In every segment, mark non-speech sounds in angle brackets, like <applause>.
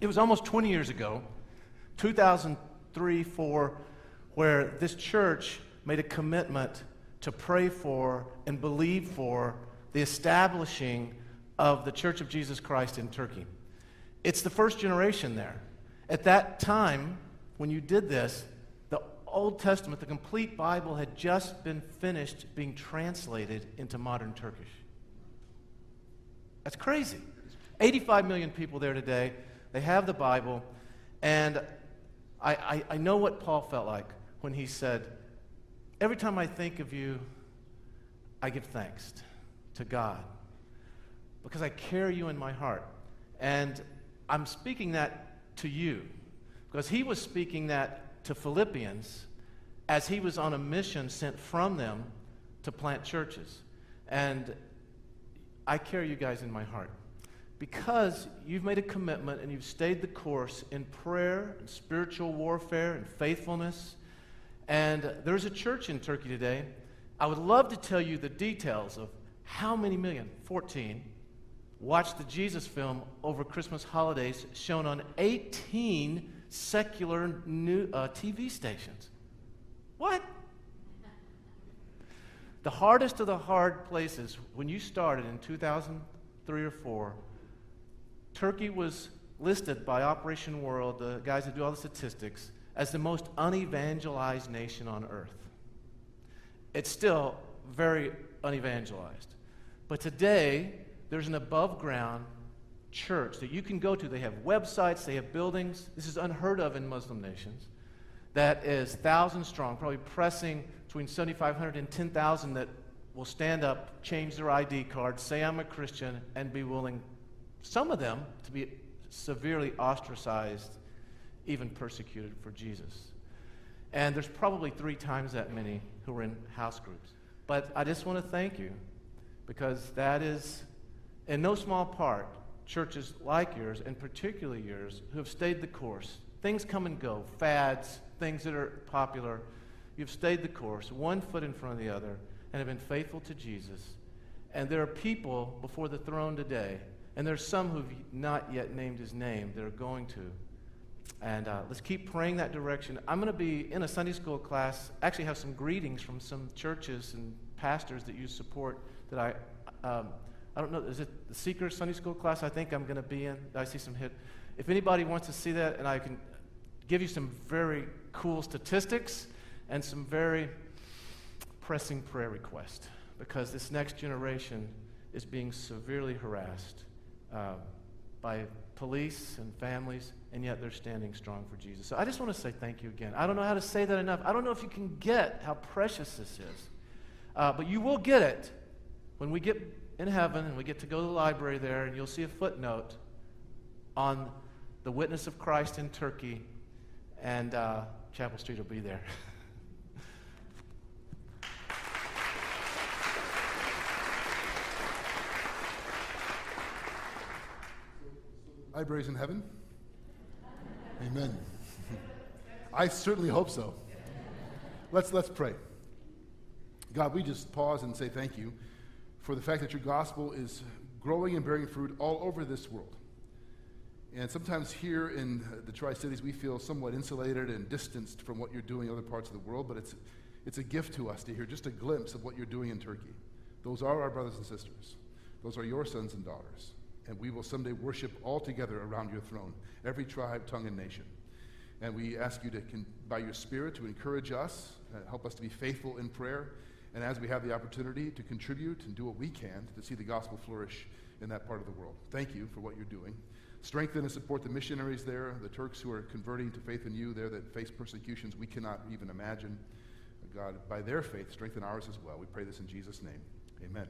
It was almost 20 years ago, 2003 4, where this church made a commitment to pray for and believe for the establishing of the Church of Jesus Christ in Turkey. It's the first generation there. At that time, when you did this, the Old Testament, the complete Bible, had just been finished being translated into modern Turkish. That's crazy. 85 million people there today. They have the Bible. And I, I, I know what Paul felt like when he said, Every time I think of you, I give thanks to God because I carry you in my heart. And I'm speaking that to you because he was speaking that to Philippians as he was on a mission sent from them to plant churches. And I carry you guys in my heart because you've made a commitment and you've stayed the course in prayer and spiritual warfare and faithfulness. And there's a church in Turkey today. I would love to tell you the details of how many million, 14, watched the Jesus film over Christmas holidays shown on 18 secular new, uh, TV stations. What? The hardest of the hard places, when you started in 2003 or 4, Turkey was listed by Operation World, the guys that do all the statistics, as the most unevangelized nation on earth. It's still very unevangelized. But today, there's an above ground church that you can go to. They have websites, they have buildings. This is unheard of in Muslim nations. That is thousands strong, probably pressing between 7,500 and 10,000 that will stand up, change their ID card, say I'm a Christian, and be willing, some of them, to be severely ostracized, even persecuted for Jesus. And there's probably three times that many who are in house groups. But I just want to thank you because that is in no small part, churches like yours, and particularly yours, who have stayed the course. Things come and go, fads, things that are popular. You've stayed the course, one foot in front of the other, and have been faithful to Jesus. And there are people before the throne today, and there's some who've not yet named his name that are going to. And uh, let's keep praying that direction. I'm going to be in a Sunday school class, actually, have some greetings from some churches and pastors that you support that I. Um, I don't know, is it the Seeker Sunday School class I think I'm going to be in? I see some hit. If anybody wants to see that, and I can give you some very cool statistics and some very pressing prayer requests, because this next generation is being severely harassed uh, by police and families, and yet they're standing strong for Jesus. So I just want to say thank you again. I don't know how to say that enough. I don't know if you can get how precious this is, uh, but you will get it when we get in heaven and we get to go to the library there, and you'll see a footnote on the witness of Christ in Turkey, and uh, Chapel Street will be there. <laughs> Libraries in heaven? Amen. I certainly hope so. Let's, let's pray. God, we just pause and say thank you for the fact that your gospel is growing and bearing fruit all over this world. And sometimes here in the Tri Cities, we feel somewhat insulated and distanced from what you're doing in other parts of the world, but it's, it's a gift to us to hear just a glimpse of what you're doing in Turkey. Those are our brothers and sisters, those are your sons and daughters. And we will someday worship all together around your throne, every tribe, tongue, and nation. And we ask you to, by your Spirit, to encourage us, uh, help us to be faithful in prayer and as we have the opportunity to contribute and do what we can to see the gospel flourish in that part of the world. Thank you for what you're doing. Strengthen and support the missionaries there, the Turks who are converting to faith in you there that face persecutions we cannot even imagine. God, by their faith, strengthen ours as well. We pray this in Jesus' name. Amen.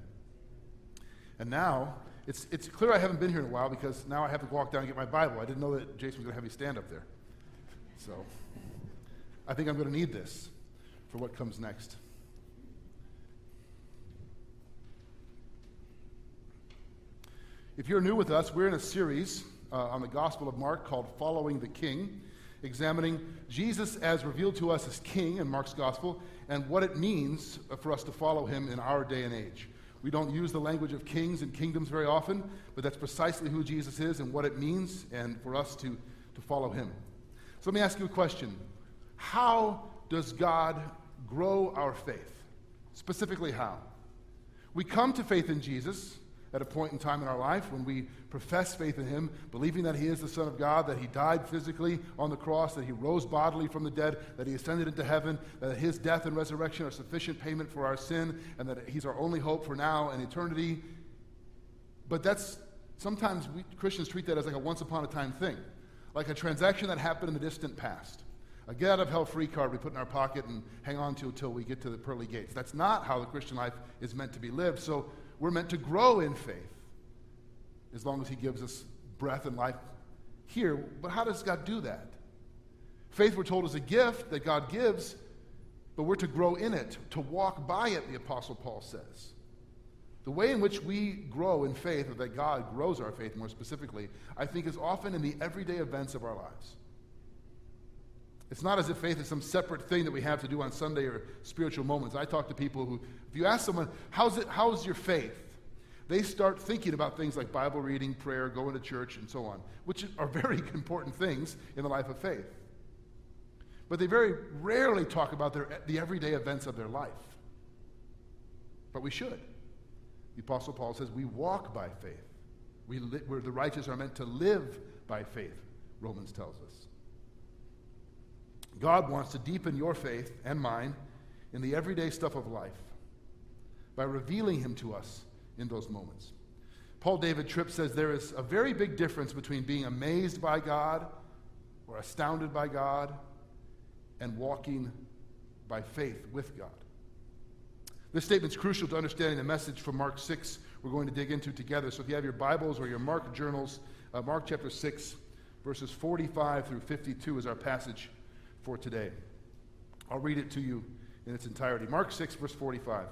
And now, it's, it's clear I haven't been here in a while because now I have to walk down and get my Bible. I didn't know that Jason was going to have me stand up there. So I think I'm going to need this for what comes next. If you're new with us, we're in a series uh, on the Gospel of Mark called Following the King, examining Jesus as revealed to us as King in Mark's Gospel and what it means for us to follow him in our day and age. We don't use the language of kings and kingdoms very often, but that's precisely who Jesus is and what it means, and for us to, to follow him. So let me ask you a question How does God grow our faith? Specifically, how? We come to faith in Jesus at a point in time in our life when we profess faith in Him, believing that He is the Son of God, that He died physically on the cross, that He rose bodily from the dead, that He ascended into heaven, that His death and resurrection are sufficient payment for our sin, and that He's our only hope for now and eternity. But that's sometimes we, Christians treat that as like a once upon a time thing, like a transaction that happened in the distant past. A get out of hell free card we put in our pocket and hang on to until we get to the pearly gates. That's not how the Christian life is meant to be lived. So we're meant to grow in faith as long as He gives us breath and life here. But how does God do that? Faith, we're told, is a gift that God gives, but we're to grow in it, to walk by it, the Apostle Paul says. The way in which we grow in faith, or that God grows our faith more specifically, I think is often in the everyday events of our lives. It's not as if faith is some separate thing that we have to do on Sunday or spiritual moments. I talk to people who, if you ask someone, how's, it, how's your faith? They start thinking about things like Bible reading, prayer, going to church, and so on, which are very <laughs> important things in the life of faith. But they very rarely talk about their, the everyday events of their life. But we should. The Apostle Paul says we walk by faith. We li- where the righteous are meant to live by faith, Romans tells us. God wants to deepen your faith and mine in the everyday stuff of life by revealing Him to us in those moments. Paul David Tripp says there is a very big difference between being amazed by God or astounded by God and walking by faith with God. This statement is crucial to understanding the message from Mark 6 we're going to dig into together. So if you have your Bibles or your Mark journals, uh, Mark chapter 6, verses 45 through 52 is our passage for today. I'll read it to you in its entirety. Mark 6, verse 45.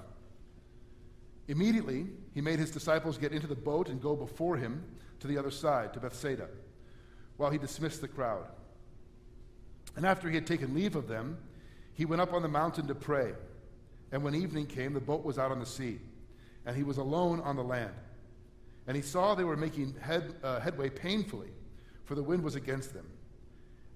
Immediately, he made his disciples get into the boat and go before him to the other side, to Bethsaida, while he dismissed the crowd. And after he had taken leave of them, he went up on the mountain to pray. And when evening came, the boat was out on the sea, and he was alone on the land. And he saw they were making head, uh, headway painfully, for the wind was against them.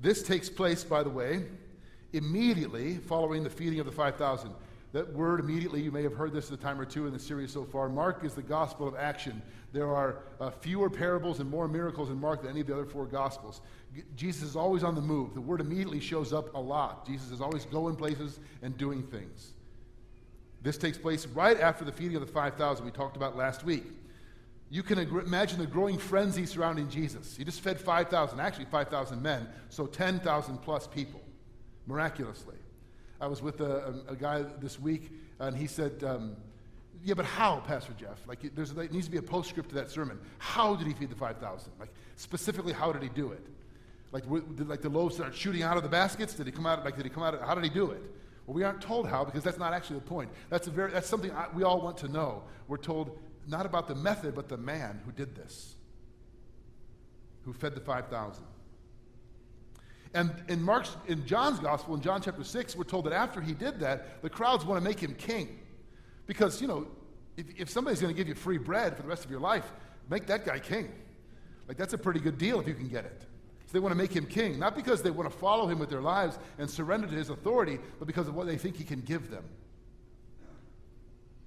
This takes place, by the way, immediately following the feeding of the 5,000. That word immediately, you may have heard this a time or two in the series so far. Mark is the gospel of action. There are uh, fewer parables and more miracles in Mark than any of the other four gospels. G- Jesus is always on the move. The word immediately shows up a lot. Jesus is always going places and doing things. This takes place right after the feeding of the 5,000 we talked about last week. You can imagine the growing frenzy surrounding Jesus. He just fed 5,000, actually 5,000 men, so 10,000 plus people, miraculously. I was with a, a, guy this week, and he said, um, Yeah, but how, Pastor Jeff? Like, there's, there needs to be a postscript to that sermon. How did he feed the 5,000? Like, specifically, how did he do it? Like, did like the loaves start shooting out of the baskets? Did he come out? Like, did he come out? How did he do it? Well, we aren't told how because that's not actually the point. That's, a very, that's something I, we all want to know. We're told not about the method, but the man who did this, who fed the 5,000. And in Mark's, in John's gospel, in John chapter 6, we're told that after he did that, the crowds want to make him king. Because, you know, if, if somebody's going to give you free bread for the rest of your life, make that guy king. Like, that's a pretty good deal if you can get it. So they want to make him king, not because they want to follow him with their lives and surrender to his authority, but because of what they think he can give them.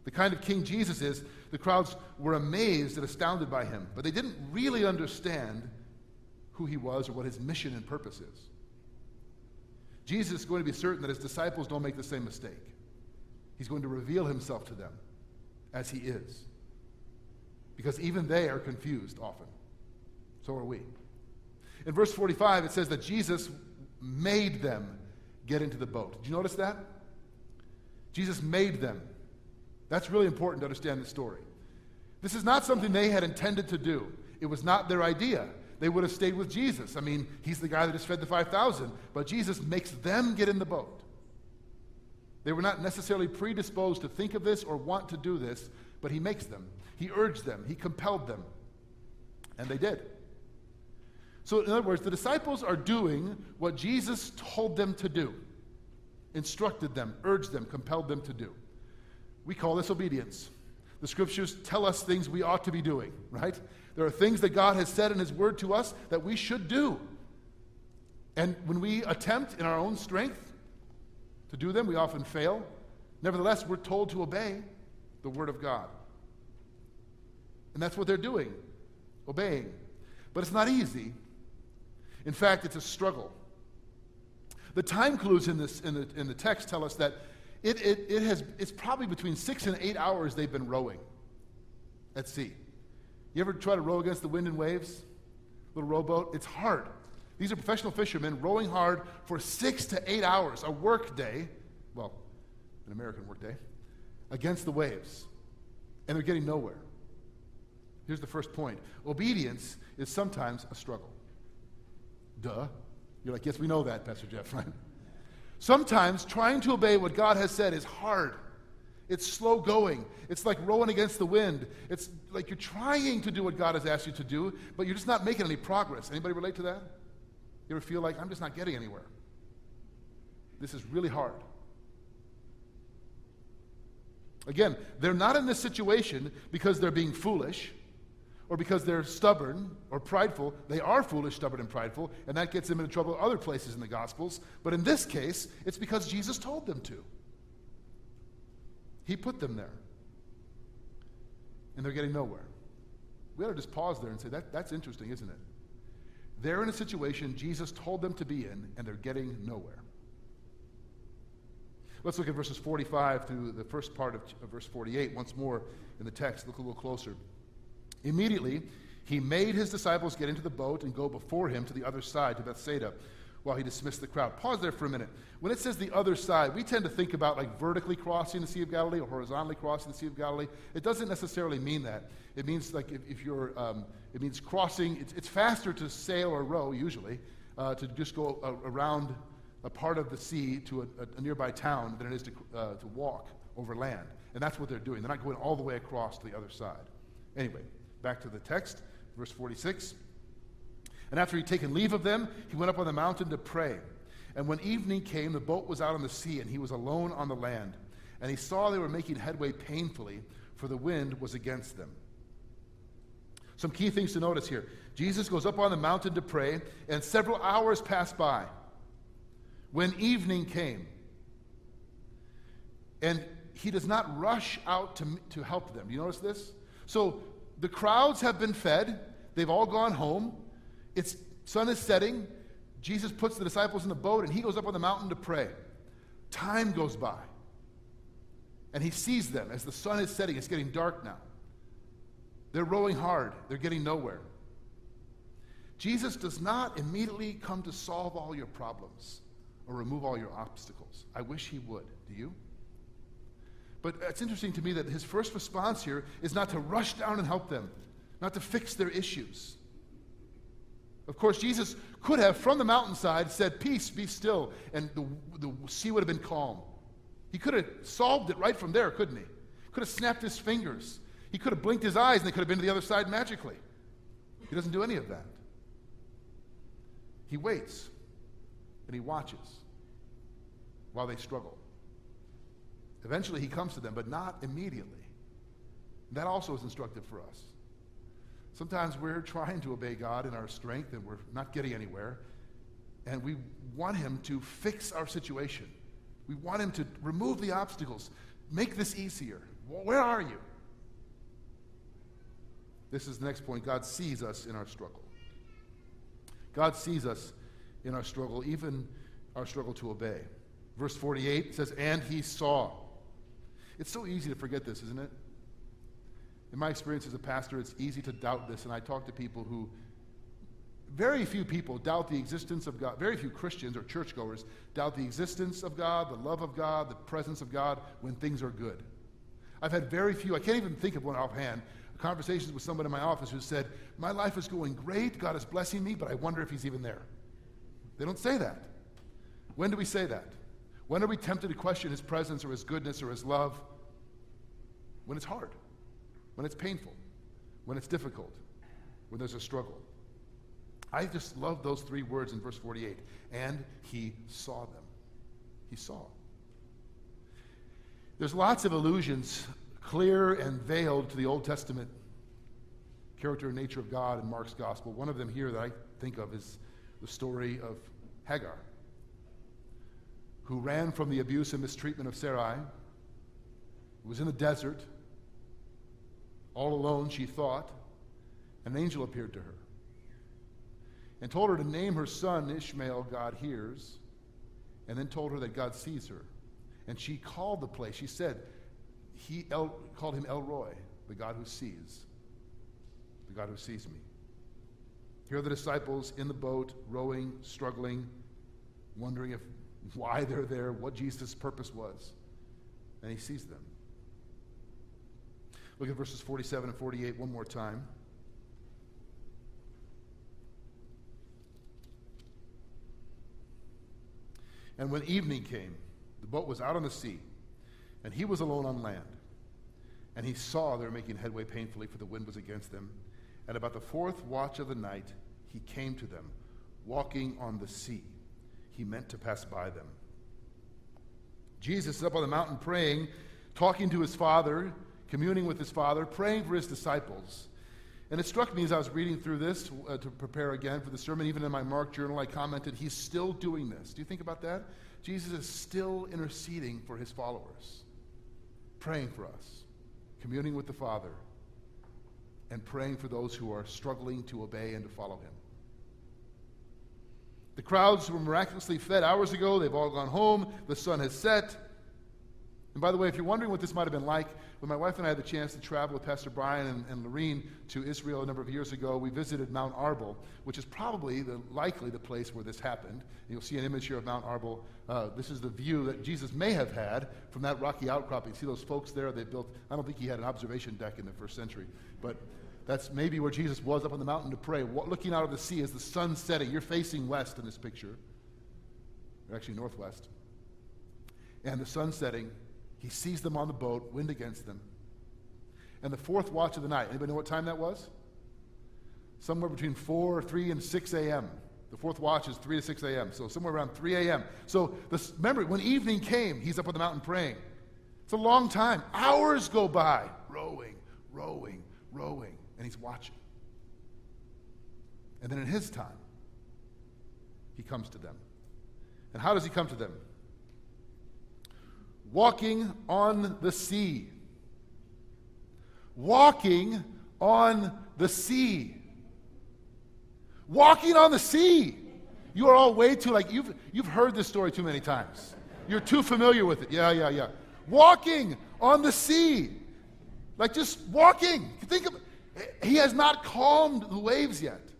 The kind of king Jesus is, the crowds were amazed and astounded by him, but they didn't really understand who he was or what his mission and purpose is. Jesus is going to be certain that his disciples don't make the same mistake. He's going to reveal himself to them as he is. Because even they are confused often. So are we. In verse 45, it says that Jesus made them get into the boat. Did you notice that? Jesus made them. That's really important to understand the story. This is not something they had intended to do, it was not their idea. They would have stayed with Jesus. I mean, he's the guy that just fed the 5,000, but Jesus makes them get in the boat. They were not necessarily predisposed to think of this or want to do this, but he makes them. He urged them, he compelled them, and they did. So, in other words, the disciples are doing what Jesus told them to do, instructed them, urged them, compelled them to do. We call this obedience. The scriptures tell us things we ought to be doing, right? There are things that God has said in His Word to us that we should do. And when we attempt in our own strength to do them, we often fail. Nevertheless, we're told to obey the Word of God. And that's what they're doing, obeying. But it's not easy. In fact, it's a struggle. The time clues in, this, in, the, in the text tell us that it, it, it has, it's probably between six and eight hours they've been rowing at sea. You ever try to row against the wind and waves? Little rowboat? It's hard. These are professional fishermen rowing hard for six to eight hours, a work day, well, an American work day, against the waves. And they're getting nowhere. Here's the first point obedience is sometimes a struggle. Duh. You're like, yes, we know that, Pastor Jeff, <laughs> right? Sometimes trying to obey what God has said is hard. It's slow going. It's like rowing against the wind. It's like you're trying to do what God has asked you to do, but you're just not making any progress. Anybody relate to that? You ever feel like I'm just not getting anywhere? This is really hard. Again, they're not in this situation because they're being foolish or because they're stubborn or prideful. They are foolish, stubborn, and prideful, and that gets them into trouble other places in the Gospels. But in this case, it's because Jesus told them to. He put them there. And they're getting nowhere. We ought to just pause there and say, that, that's interesting, isn't it? They're in a situation Jesus told them to be in, and they're getting nowhere. Let's look at verses 45 through the first part of, of verse 48 once more in the text. Look a little closer. Immediately, he made his disciples get into the boat and go before him to the other side, to Bethsaida while he dismissed the crowd. Pause there for a minute. When it says the other side, we tend to think about like vertically crossing the Sea of Galilee or horizontally crossing the Sea of Galilee. It doesn't necessarily mean that. It means like if, if you're, um, it means crossing, it's, it's, faster to sail or row usually, uh, to just go a, around a part of the sea to a, a nearby town than it is to, uh, to walk over land. And that's what they're doing. They're not going all the way across to the other side. Anyway, back to the text, verse 46. And after he'd taken leave of them, he went up on the mountain to pray. And when evening came, the boat was out on the sea, and he was alone on the land. And he saw they were making headway painfully, for the wind was against them. Some key things to notice here Jesus goes up on the mountain to pray, and several hours passed by. When evening came, and he does not rush out to, to help them. You notice this? So the crowds have been fed, they've all gone home. It's sun is setting. Jesus puts the disciples in the boat and he goes up on the mountain to pray. Time goes by. And he sees them as the sun is setting. It's getting dark now. They're rowing hard, they're getting nowhere. Jesus does not immediately come to solve all your problems or remove all your obstacles. I wish he would. Do you? But it's interesting to me that his first response here is not to rush down and help them, not to fix their issues. Of course, Jesus could have, from the mountainside, said, Peace, be still, and the, the sea would have been calm. He could have solved it right from there, couldn't he? Could have snapped his fingers. He could have blinked his eyes and they could have been to the other side magically. He doesn't do any of that. He waits and he watches while they struggle. Eventually, he comes to them, but not immediately. That also is instructive for us. Sometimes we're trying to obey God in our strength and we're not getting anywhere. And we want Him to fix our situation. We want Him to remove the obstacles, make this easier. Where are you? This is the next point. God sees us in our struggle. God sees us in our struggle, even our struggle to obey. Verse 48 says, And He saw. It's so easy to forget this, isn't it? In my experience as a pastor, it's easy to doubt this, and I talk to people who, very few people doubt the existence of God. Very few Christians or churchgoers doubt the existence of God, the love of God, the presence of God when things are good. I've had very few, I can't even think of one offhand, conversations with someone in my office who said, My life is going great, God is blessing me, but I wonder if He's even there. They don't say that. When do we say that? When are we tempted to question His presence or His goodness or His love? When it's hard, when it's painful, when it's difficult, when there's a struggle. I just love those three words in verse 48. And He saw them. He saw. There's lots of allusions, clear and veiled, to the Old Testament character and nature of God in Mark's gospel. One of them here that I think of is the story of Hagar, who ran from the abuse and mistreatment of Sarai, was in the desert, all alone, she thought. An angel appeared to her and told her to name her son Ishmael, God hears, and then told her that God sees her. And she called the place, she said, he El, called him El Roi, the God who sees, the God who sees me. Here are the disciples in the boat, rowing, struggling, wondering if why they're there, what Jesus' purpose was. And he sees them. Look at verses 47 and 48 one more time. And when evening came, the boat was out on the sea, and he was alone on land. And he saw they were making headway painfully, for the wind was against them. And about the fourth watch of the night, he came to them, walking on the sea. He meant to pass by them. Jesus is up on the mountain praying, talking to his Father, communing with his Father, praying for his disciples. And it struck me as I was reading through this uh, to prepare again for the sermon, even in my Mark journal, I commented, He's still doing this. Do you think about that? Jesus is still interceding for his followers, praying for us, communing with the Father, and praying for those who are struggling to obey and to follow him. The crowds were miraculously fed hours ago. They've all gone home. The sun has set. And by the way, if you're wondering what this might have been like, when my wife and I had the chance to travel with Pastor Brian and, and to Israel a number of years ago, we visited Mount Arbel, which is probably the, likely the place where this happened. And you'll see an image here of Mount Arbel. Uh, this is the view that Jesus may have had from that rocky outcropping. See those folks there? They built, I don't think he had an observation deck in the first century, but that's maybe where Jesus was up on the mountain to pray, looking out of the sea as the sun setting. You're facing west in this picture, or actually northwest. And the sun setting, he sees them on the boat, wind against them. And the fourth watch of the night, anybody know what time that was? Somewhere between 4, 3, and 6 a.m. The fourth watch is 3 to 6 a.m., so somewhere around 3 a.m. So this, remember, when evening came, he's up on the mountain praying. It's a long time. Hours go by, rowing, rowing, rowing, and he's watching. And then in his time, he comes to them. And how does he come to them? Walking on the sea. Walking on the sea. Walking on the sea. You are all way too, like, you've, you've heard this story too many times. You're too familiar with it. Yeah, yeah, yeah. Walking on the sea. Like just walking. Think of he has not calmed the waves yet.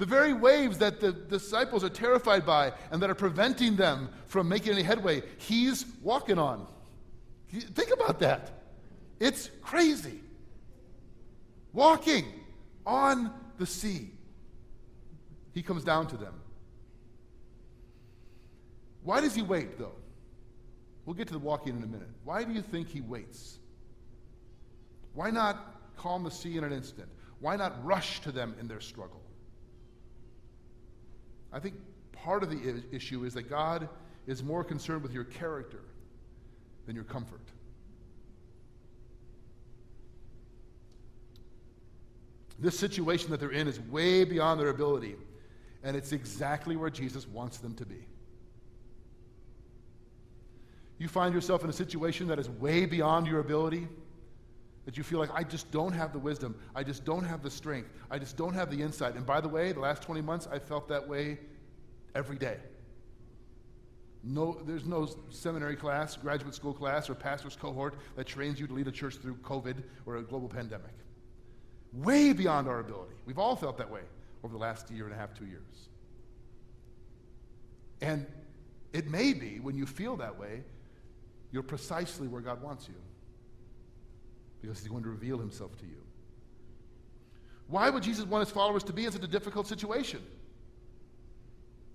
The very waves that the disciples are terrified by and that are preventing them from making any headway, he's walking on. Think about that. It's crazy. Walking on the sea. He comes down to them. Why does he wait, though? We'll get to the walking in a minute. Why do you think he waits? Why not calm the sea in an instant? Why not rush to them in their struggle? I think part of the issue is that God is more concerned with your character than your comfort. This situation that they're in is way beyond their ability, and it's exactly where Jesus wants them to be. You find yourself in a situation that is way beyond your ability, that you feel like, I just don't have the wisdom. I just don't have the strength. I just don't have the insight. And by the way, the last 20 months, I felt that way every day. No, there's no seminary class, graduate school class, or pastor's cohort that trains you to lead a church through COVID or a global pandemic. Way beyond our ability. We've all felt that way over the last year and a half, two years. And it may be when you feel that way, you're precisely where God wants you. Because he's going to reveal himself to you. Why would Jesus want his followers to be in such a difficult situation?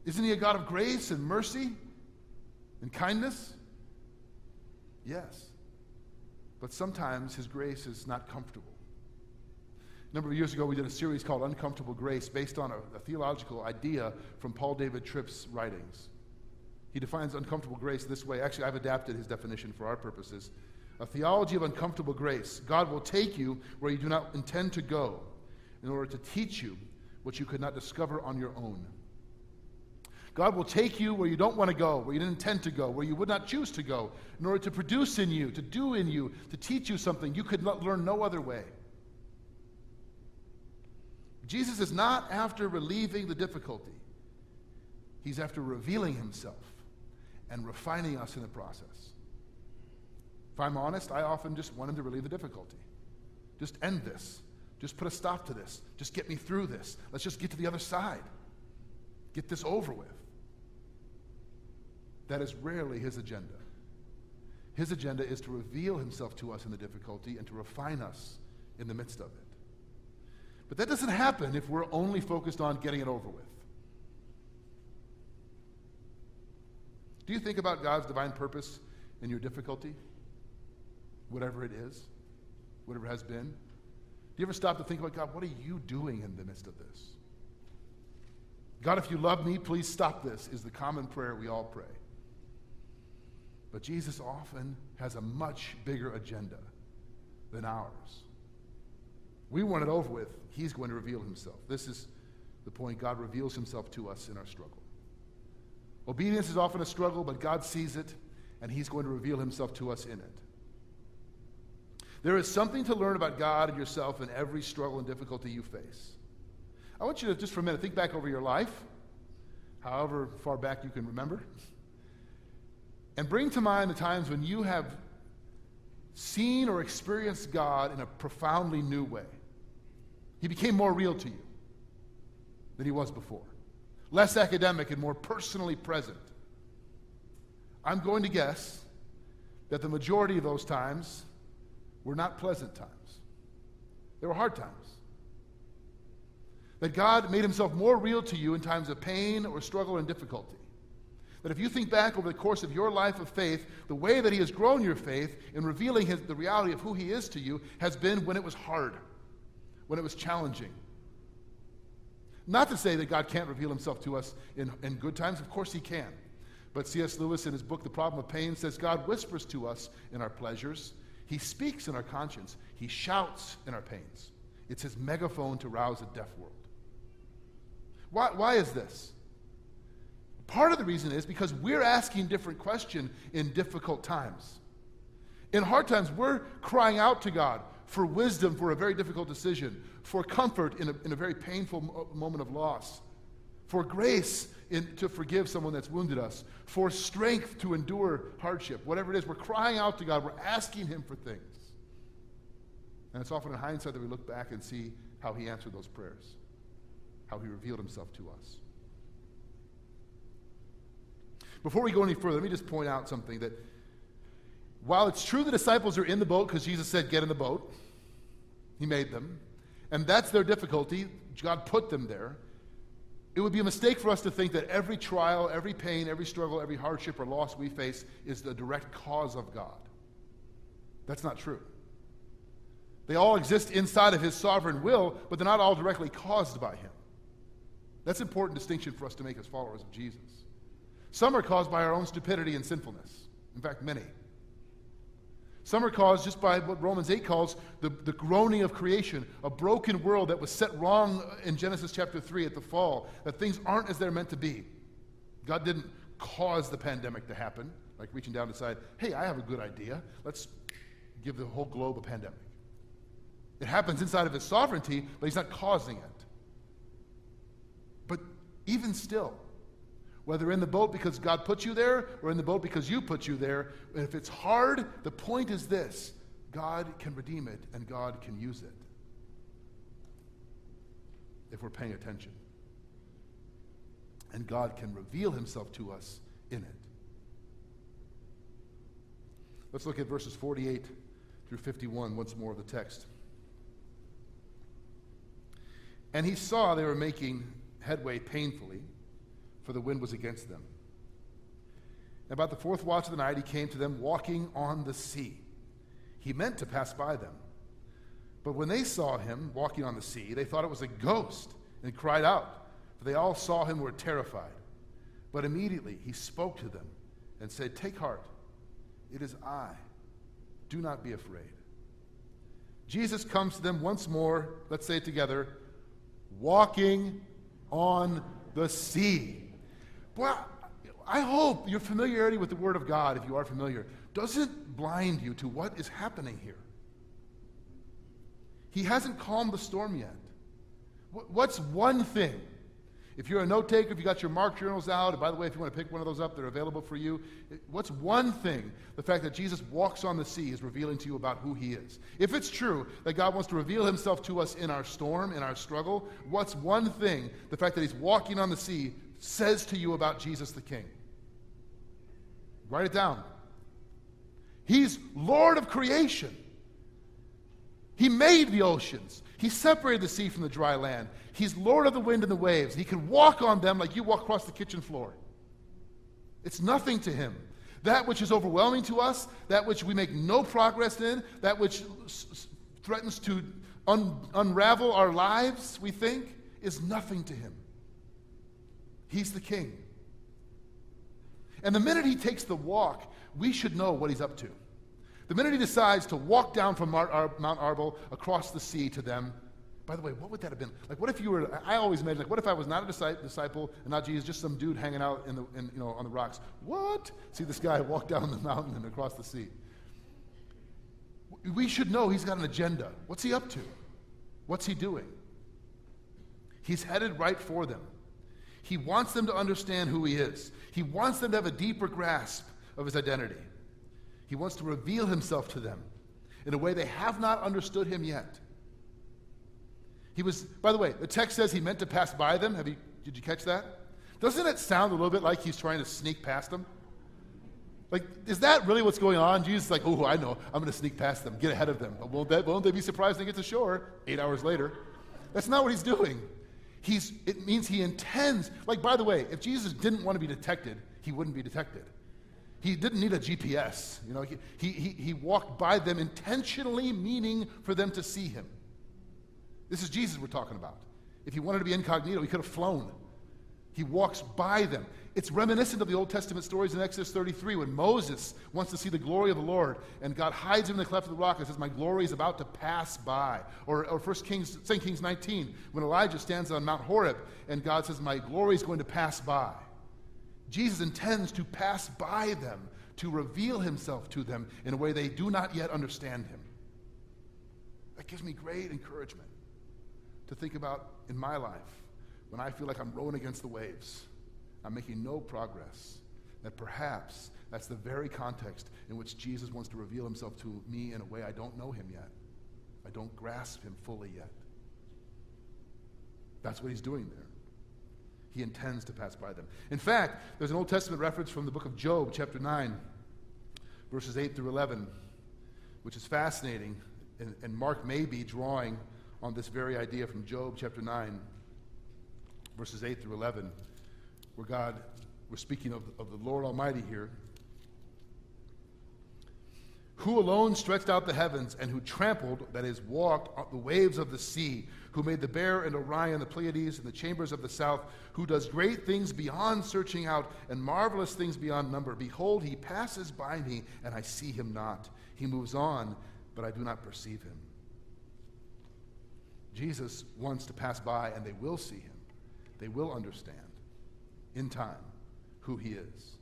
Isn't he a God of grace and mercy and kindness? Yes. But sometimes his grace is not comfortable. A number of years ago, we did a series called Uncomfortable Grace based on a, a theological idea from Paul David Tripp's writings. He defines uncomfortable grace this way. Actually, I've adapted his definition for our purposes. A theology of uncomfortable grace. God will take you where you do not intend to go in order to teach you what you could not discover on your own. God will take you where you don't want to go, where you didn't intend to go, where you would not choose to go, in order to produce in you, to do in you, to teach you something you could not learn no other way. Jesus is not after relieving the difficulty, He's after revealing Himself and refining us in the process. If I'm honest, I often just want Him to relieve the difficulty. Just end this. Just put a stop to this. Just get me through this. Let's just get to the other side. Get this over with. That is rarely his agenda. His agenda is to reveal himself to us in the difficulty and to refine us in the midst of it. But that doesn't happen if we're only focused on getting it over with. Do you think about God's divine purpose in your difficulty? Whatever it is, whatever it has been? Do you ever stop to think about, God, what are you doing in the midst of this? God, if you love me, please stop this, is the common prayer we all pray. But Jesus often has a much bigger agenda than ours. We want it over with. He's going to reveal himself. This is the point. God reveals himself to us in our struggle. Obedience is often a struggle, but God sees it, and he's going to reveal himself to us in it. There is something to learn about God and yourself in every struggle and difficulty you face. I want you to just for a minute think back over your life, however far back you can remember. And bring to mind the times when you have seen or experienced God in a profoundly new way. He became more real to you than he was before, less academic and more personally present. I'm going to guess that the majority of those times were not pleasant times, they were hard times. That God made himself more real to you in times of pain or struggle and difficulty. That if you think back over the course of your life of faith, the way that He has grown your faith in revealing his, the reality of who He is to you has been when it was hard, when it was challenging. Not to say that God can't reveal Himself to us in, in good times, of course He can. But C.S. Lewis, in his book, The Problem of Pain, says God whispers to us in our pleasures, He speaks in our conscience, He shouts in our pains. It's His megaphone to rouse a deaf world. Why, why is this? Part of the reason is because we're asking different questions in difficult times. In hard times, we're crying out to God for wisdom for a very difficult decision, for comfort in a, in a very painful moment of loss, for grace in, to forgive someone that's wounded us, for strength to endure hardship, whatever it is. We're crying out to God. We're asking Him for things. And it's often in hindsight that we look back and see how He answered those prayers, how He revealed Himself to us. Before we go any further, let me just point out something that while it's true the disciples are in the boat because Jesus said, Get in the boat, He made them, and that's their difficulty, God put them there. It would be a mistake for us to think that every trial, every pain, every struggle, every hardship or loss we face is the direct cause of God. That's not true. They all exist inside of His sovereign will, but they're not all directly caused by Him. That's an important distinction for us to make as followers of Jesus. Some are caused by our own stupidity and sinfulness. In fact, many. Some are caused just by what Romans 8 calls the, the groaning of creation, a broken world that was set wrong in Genesis chapter 3 at the fall, that things aren't as they're meant to be. God didn't cause the pandemic to happen, like reaching down to decide, hey, I have a good idea. Let's give the whole globe a pandemic. It happens inside of his sovereignty, but he's not causing it. But even still, whether in the boat because God put you there or in the boat because you put you there. And if it's hard, the point is this God can redeem it and God can use it if we're paying attention. And God can reveal himself to us in it. Let's look at verses 48 through 51, once more of the text. And he saw they were making headway painfully, for the wind was against them. About the fourth watch of the night, he came to them walking on the sea. He meant to pass by them. But when they saw him walking on the sea, they thought it was a ghost and cried out, for they all saw him and were terrified. But immediately he spoke to them and said, Take heart, it is I. Do not be afraid. Jesus comes to them once more, let's say it together, walking on the sea. Boy, I hope your familiarity with the Word of God, if you are familiar, doesn't blind you to what is happening here. He hasn't calmed the storm yet. What's one thing? If you're a note taker, if you got your mark journals out, and by the way, if you want to pick one of those up, they're available for you. What's one thing the fact that Jesus walks on the sea is revealing to you about who he is? If it's true that God wants to reveal himself to us in our storm, in our struggle, what's one thing the fact that he's walking on the sea says to you about Jesus the King? Write it down. He's Lord of creation. He made the oceans. He separated the sea from the dry land. He's Lord of the wind and the waves. He can walk on them like you walk across the kitchen floor. It's nothing to him. That which is overwhelming to us, that which we make no progress in, that which s- threatens to un- unravel our lives, we think, is nothing to him. He's the king. And the minute he takes the walk, we should know what he's up to. The minute he decides to walk down from Mount, Ar- Mount Arbel across the sea to them, by the way, what would that have been? Like, what if you were, I always imagine, like, what if I was not a disciple and not Jesus, just some dude hanging out in the, in, you know, on the rocks? What? See this guy <laughs> walk down the mountain and across the sea. We should know he's got an agenda. What's he up to? What's he doing? He's headed right for them. He wants them to understand who he is. He wants them to have a deeper grasp of his identity. He wants to reveal himself to them in a way they have not understood him yet. He was, by the way, the text says he meant to pass by them. Have you, did you catch that? Doesn't it sound a little bit like he's trying to sneak past them? Like, is that really what's going on? Jesus is like, oh, I know. I'm going to sneak past them, get ahead of them. But won't, that, won't they be surprised when they get to shore eight hours later? That's not what he's doing. He's, it means he intends, like, by the way, if Jesus didn't want to be detected, he wouldn't be detected. He didn't need a GPS. You know, he, he, he walked by them intentionally, meaning for them to see him. This is Jesus we're talking about. If he wanted to be incognito, he could have flown. He walks by them. It's reminiscent of the Old Testament stories in Exodus 33 when Moses wants to see the glory of the Lord and God hides him in the cleft of the rock and says, My glory is about to pass by. Or, or 1 Kings, 2 Kings 19 when Elijah stands on Mount Horeb and God says, My glory is going to pass by. Jesus intends to pass by them, to reveal himself to them in a way they do not yet understand him. That gives me great encouragement to think about in my life when I feel like I'm rowing against the waves, I'm making no progress, that perhaps that's the very context in which Jesus wants to reveal himself to me in a way I don't know him yet. I don't grasp him fully yet. That's what he's doing there. He intends to pass by them. In fact, there's an Old Testament reference from the book of Job, chapter 9, verses 8 through 11, which is fascinating. And, and Mark may be drawing on this very idea from Job chapter 9, verses 8 through 11, where God, we're speaking of, of the Lord Almighty here, who alone stretched out the heavens and who trampled, that is, walked the waves of the sea, who made the bear and Orion, the Pleiades, and the chambers of the south, who does great things beyond searching out and marvelous things beyond number. Behold, he passes by me, and I see him not. He moves on, but I do not perceive him. Jesus wants to pass by, and they will see him. They will understand in time who he is.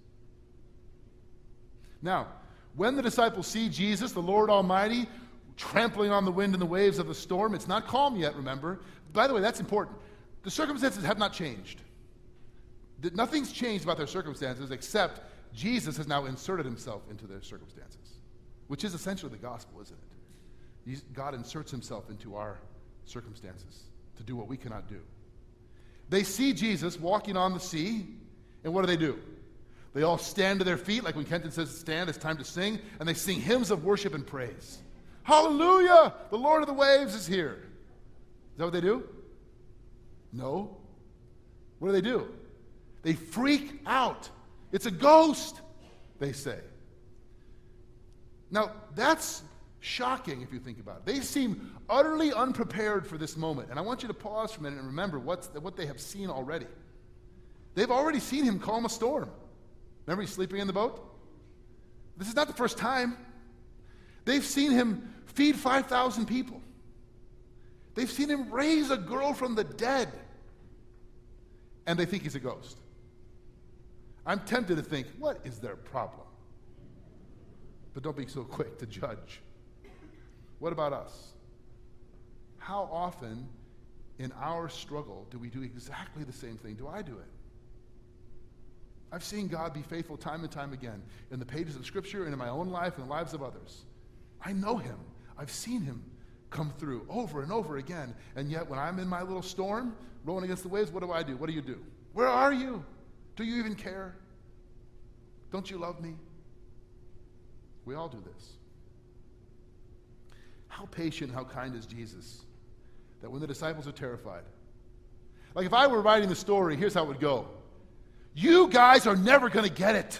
Now, when the disciples see Jesus, the Lord Almighty, trampling on the wind and the waves of the storm, it's not calm yet, remember. By the way, that's important. The circumstances have not changed. Nothing's changed about their circumstances except Jesus has now inserted himself into their circumstances, which is essentially the gospel, isn't it? God inserts himself into our circumstances to do what we cannot do. They see Jesus walking on the sea, and what do they do? They all stand to their feet, like when Kenton says stand, it's time to sing, and they sing hymns of worship and praise. Hallelujah! The Lord of the waves is here. Is that what they do? No. What do they do? They freak out. It's a ghost, they say. Now, that's shocking if you think about it. They seem utterly unprepared for this moment. And I want you to pause for a minute and remember what's what they have seen already. They've already seen him calm a storm. Remember, he's sleeping in the boat? This is not the first time. They've seen him feed 5,000 people. They've seen him raise a girl from the dead. And they think he's a ghost. I'm tempted to think, what is their problem? But don't be so <laughs> quick to judge. What about us? How often in our struggle do we do exactly the same thing? Do I do it? I've seen God be faithful time and time again in the pages of Scripture and in my own life and the lives of others. I know Him. I've seen Him come through over and over again. And yet, when I'm in my little storm, rolling against the waves, what do I do? What do you do? Where are you? Do you even care? Don't you love me? We all do this. How patient, how kind is Jesus that when the disciples are terrified, like if I were writing the story, here's how it would go You guys are never going to get it.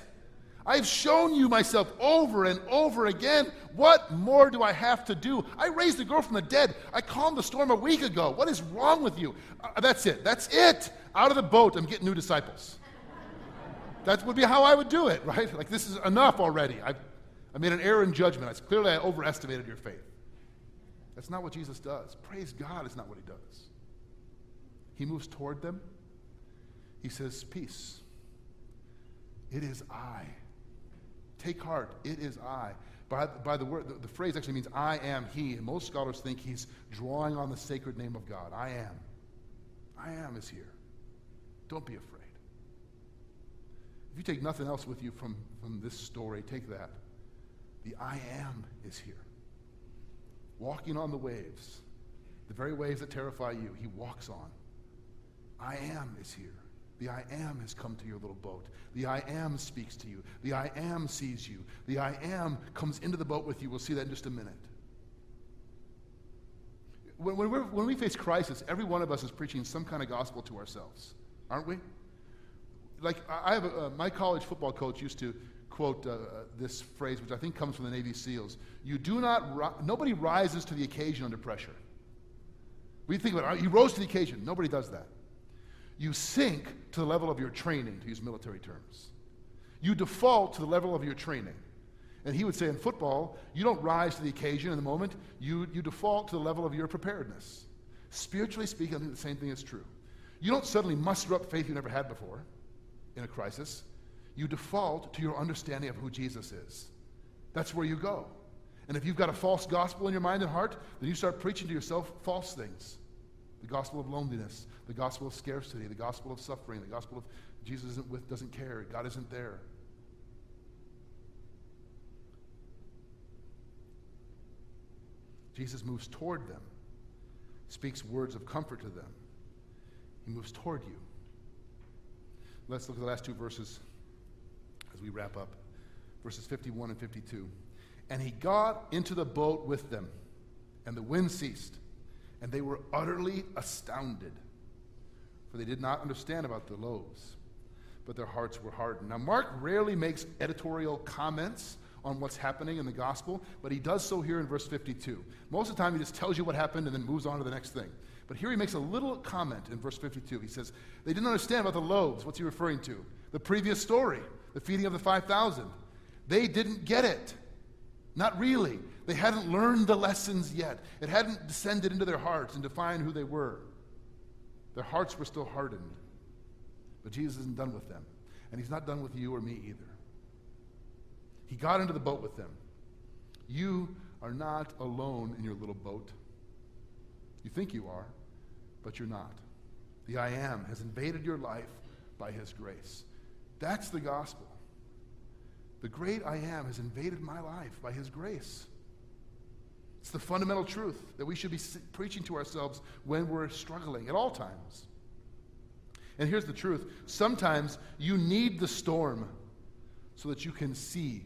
I've shown you myself over and over again. What more do I have to do? I raised a girl from the dead. I calmed the storm a week ago. What is wrong with you? Uh, that's it. That's it. Out of the boat, I'm getting new disciples. that would be how I would do it, right? Like, this is enough already. I, I made an error in judgment. I, clearly, I overestimated your faith. That's not what Jesus does. Praise God is not what he does. He moves toward them. He says, Peace. It is I. Take heart. It is I. By, by the word, the, the phrase actually means I am he. And most scholars think he's drawing on the sacred name of God. I am. I am is here. Don't be afraid. If you take nothing else with you from, from this story, take that. The I am is here walking on the waves, the very waves that terrify you, he walks on. I am is here. The I am has come to your little boat. The I am speaks to you. The I am sees you. The I am comes into the boat with you. We'll see that in just a minute. When, when, when we face crisis, every one of us is preaching some kind of gospel to ourselves, aren't we? Like, I have a, uh, my college football coach used to quote uh, this phrase, which I think comes from the Navy SEALs. You do not, ri- nobody rises to the occasion under pressure. We think about it, rose to the occasion. Nobody does that. You sink to the level of your training, to use military terms. You default to the level of your training. And he would say in football, you don't rise to the occasion in the moment, you, you default to the level of your preparedness. Spiritually speaking, I think the same thing is true. You don't suddenly muster up faith you never had before in a crisis you default to your understanding of who Jesus is. That's where you go. And if you've got a false gospel in your mind and heart, then you start preaching to yourself false things the gospel of loneliness, the gospel of scarcity, the gospel of suffering, the gospel of Jesus isn't with, doesn't care, God isn't there. Jesus moves toward them, speaks words of comfort to them. He moves toward you. Let's look at the last two verses we wrap up. Verses 51 and 52. And he got into the boat with them, and the wind ceased, and they were utterly astounded, for they did not understand about the loaves, but their hearts were hardened. Now, Mark rarely makes editorial comments on what's happening in the gospel, but he does so here in verse 52. Most of the time, he just tells you what happened and then moves on to the next thing. But here he makes a little comment in verse 52. He says, They didn't understand about the loaves. What's he referring to? The previous story the feeding of the 5,000. They didn't get it. Not really. They hadn't learned the lessons yet. It hadn't descended into their hearts and defined who they were. Their hearts were still hardened. But Jesus isn't done with them. And he's not done with you or me either. He got into the boat with them. You are not alone in your little boat. You think you are, but you're not. The I am has invaded your life by his grace. That's the gospel. The great I am has invaded my life by his grace. It's the fundamental truth that we should be preaching to ourselves when we're struggling at all times. And here's the truth sometimes you need the storm so that you can see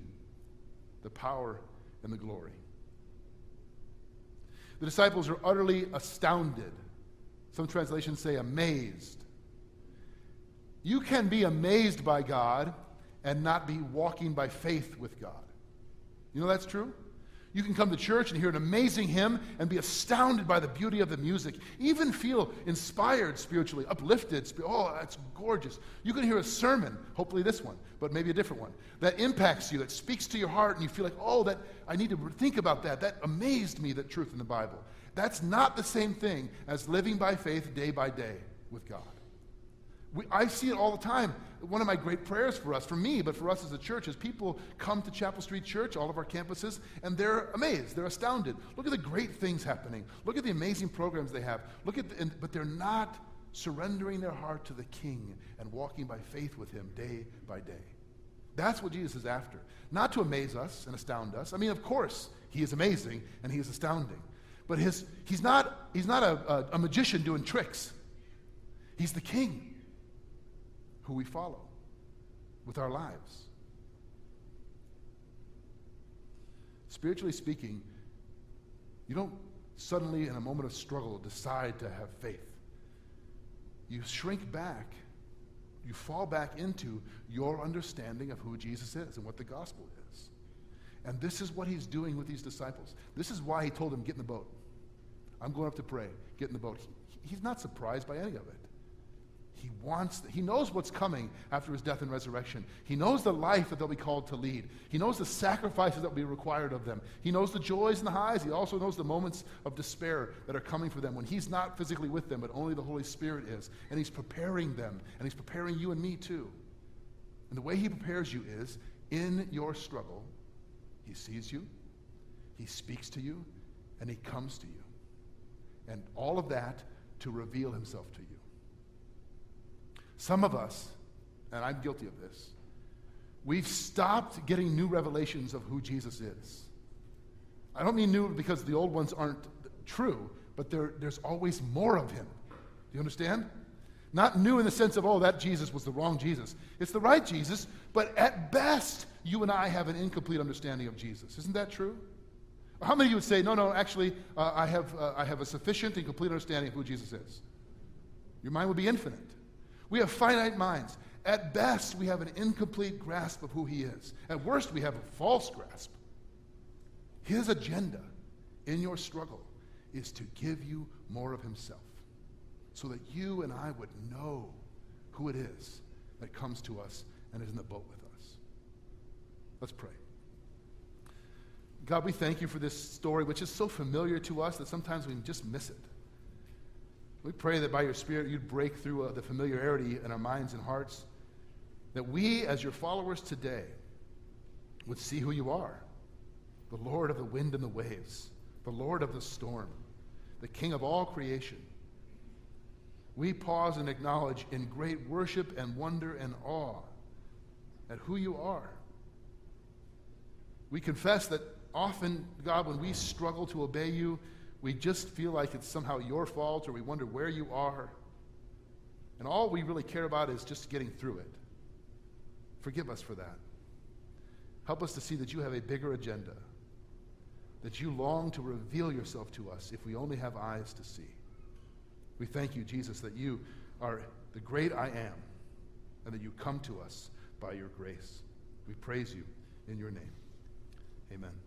the power and the glory. The disciples are utterly astounded. Some translations say amazed. You can be amazed by God and not be walking by faith with God. You know that's true? You can come to church and hear an amazing hymn and be astounded by the beauty of the music, even feel inspired spiritually, uplifted. Oh, that's gorgeous. You can hear a sermon, hopefully this one, but maybe a different one, that impacts you, that speaks to your heart, and you feel like, oh, that I need to think about that. That amazed me, that truth in the Bible. That's not the same thing as living by faith day by day with God. We, I see it all the time. One of my great prayers for us, for me, but for us as a church, is people come to Chapel Street Church, all of our campuses, and they're amazed. They're astounded. Look at the great things happening. Look at the amazing programs they have. Look at, the, and, but they're not surrendering their heart to the King and walking by faith with Him day by day. That's what Jesus is after. Not to amaze us and astound us. I mean, of course, He is amazing and He is astounding. But his, he's not, he's not a, a, a magician doing tricks. He's the King who we follow with our lives. Spiritually speaking, you don't suddenly, in a moment of struggle, decide to have faith. You shrink back, you fall back into your understanding of who Jesus is and what the gospel is. And this is what he's doing with these disciples. This is why he told them, Get in the boat. I'm going up to pray. Get in the boat. He, he's not surprised by any of it. He wants, he knows what's coming after his death and resurrection. He knows the life that they'll be called to lead. He knows the sacrifices that will be required of them. He knows the joys and the highs. He also knows the moments of despair that are coming for them when he's not physically with them, but only the Holy Spirit is. And he's preparing them, and he's preparing you and me too. And the way he prepares you is in your struggle, he sees you, he speaks to you, and he comes to you. And all of that to reveal himself to you. Some of us, and I'm guilty of this, we've stopped getting new revelations of who Jesus is. I don't mean new because the old ones aren't true, but there, there's always more of him. Do you understand? Not new in the sense of, oh, that Jesus was the wrong Jesus. It's the right Jesus, but at best, you and I have an incomplete understanding of Jesus. Isn't that true? How many of you would say, no, no, actually, uh, I, have, uh, I have a sufficient and complete understanding of who Jesus is? Your mind would be infinite. We have finite minds. At best, we have an incomplete grasp of who he is. At worst, we have a false grasp. His agenda in your struggle is to give you more of himself so that you and I would know who it is that comes to us and is in the boat with us. Let's pray. God, we thank you for this story, which is so familiar to us that sometimes we just miss it. We pray that by your Spirit you'd break through uh, the familiarity in our minds and hearts, that we, as your followers today, would see who you are the Lord of the wind and the waves, the Lord of the storm, the King of all creation. We pause and acknowledge in great worship and wonder and awe at who you are. We confess that often, God, when we struggle to obey you, we just feel like it's somehow your fault or we wonder where you are. And all we really care about is just getting through it. Forgive us for that. Help us to see that you have a bigger agenda, that you long to reveal yourself to us if we only have eyes to see. We thank you, Jesus, that you are the great I am and that you come to us by your grace. We praise you in your name. Amen.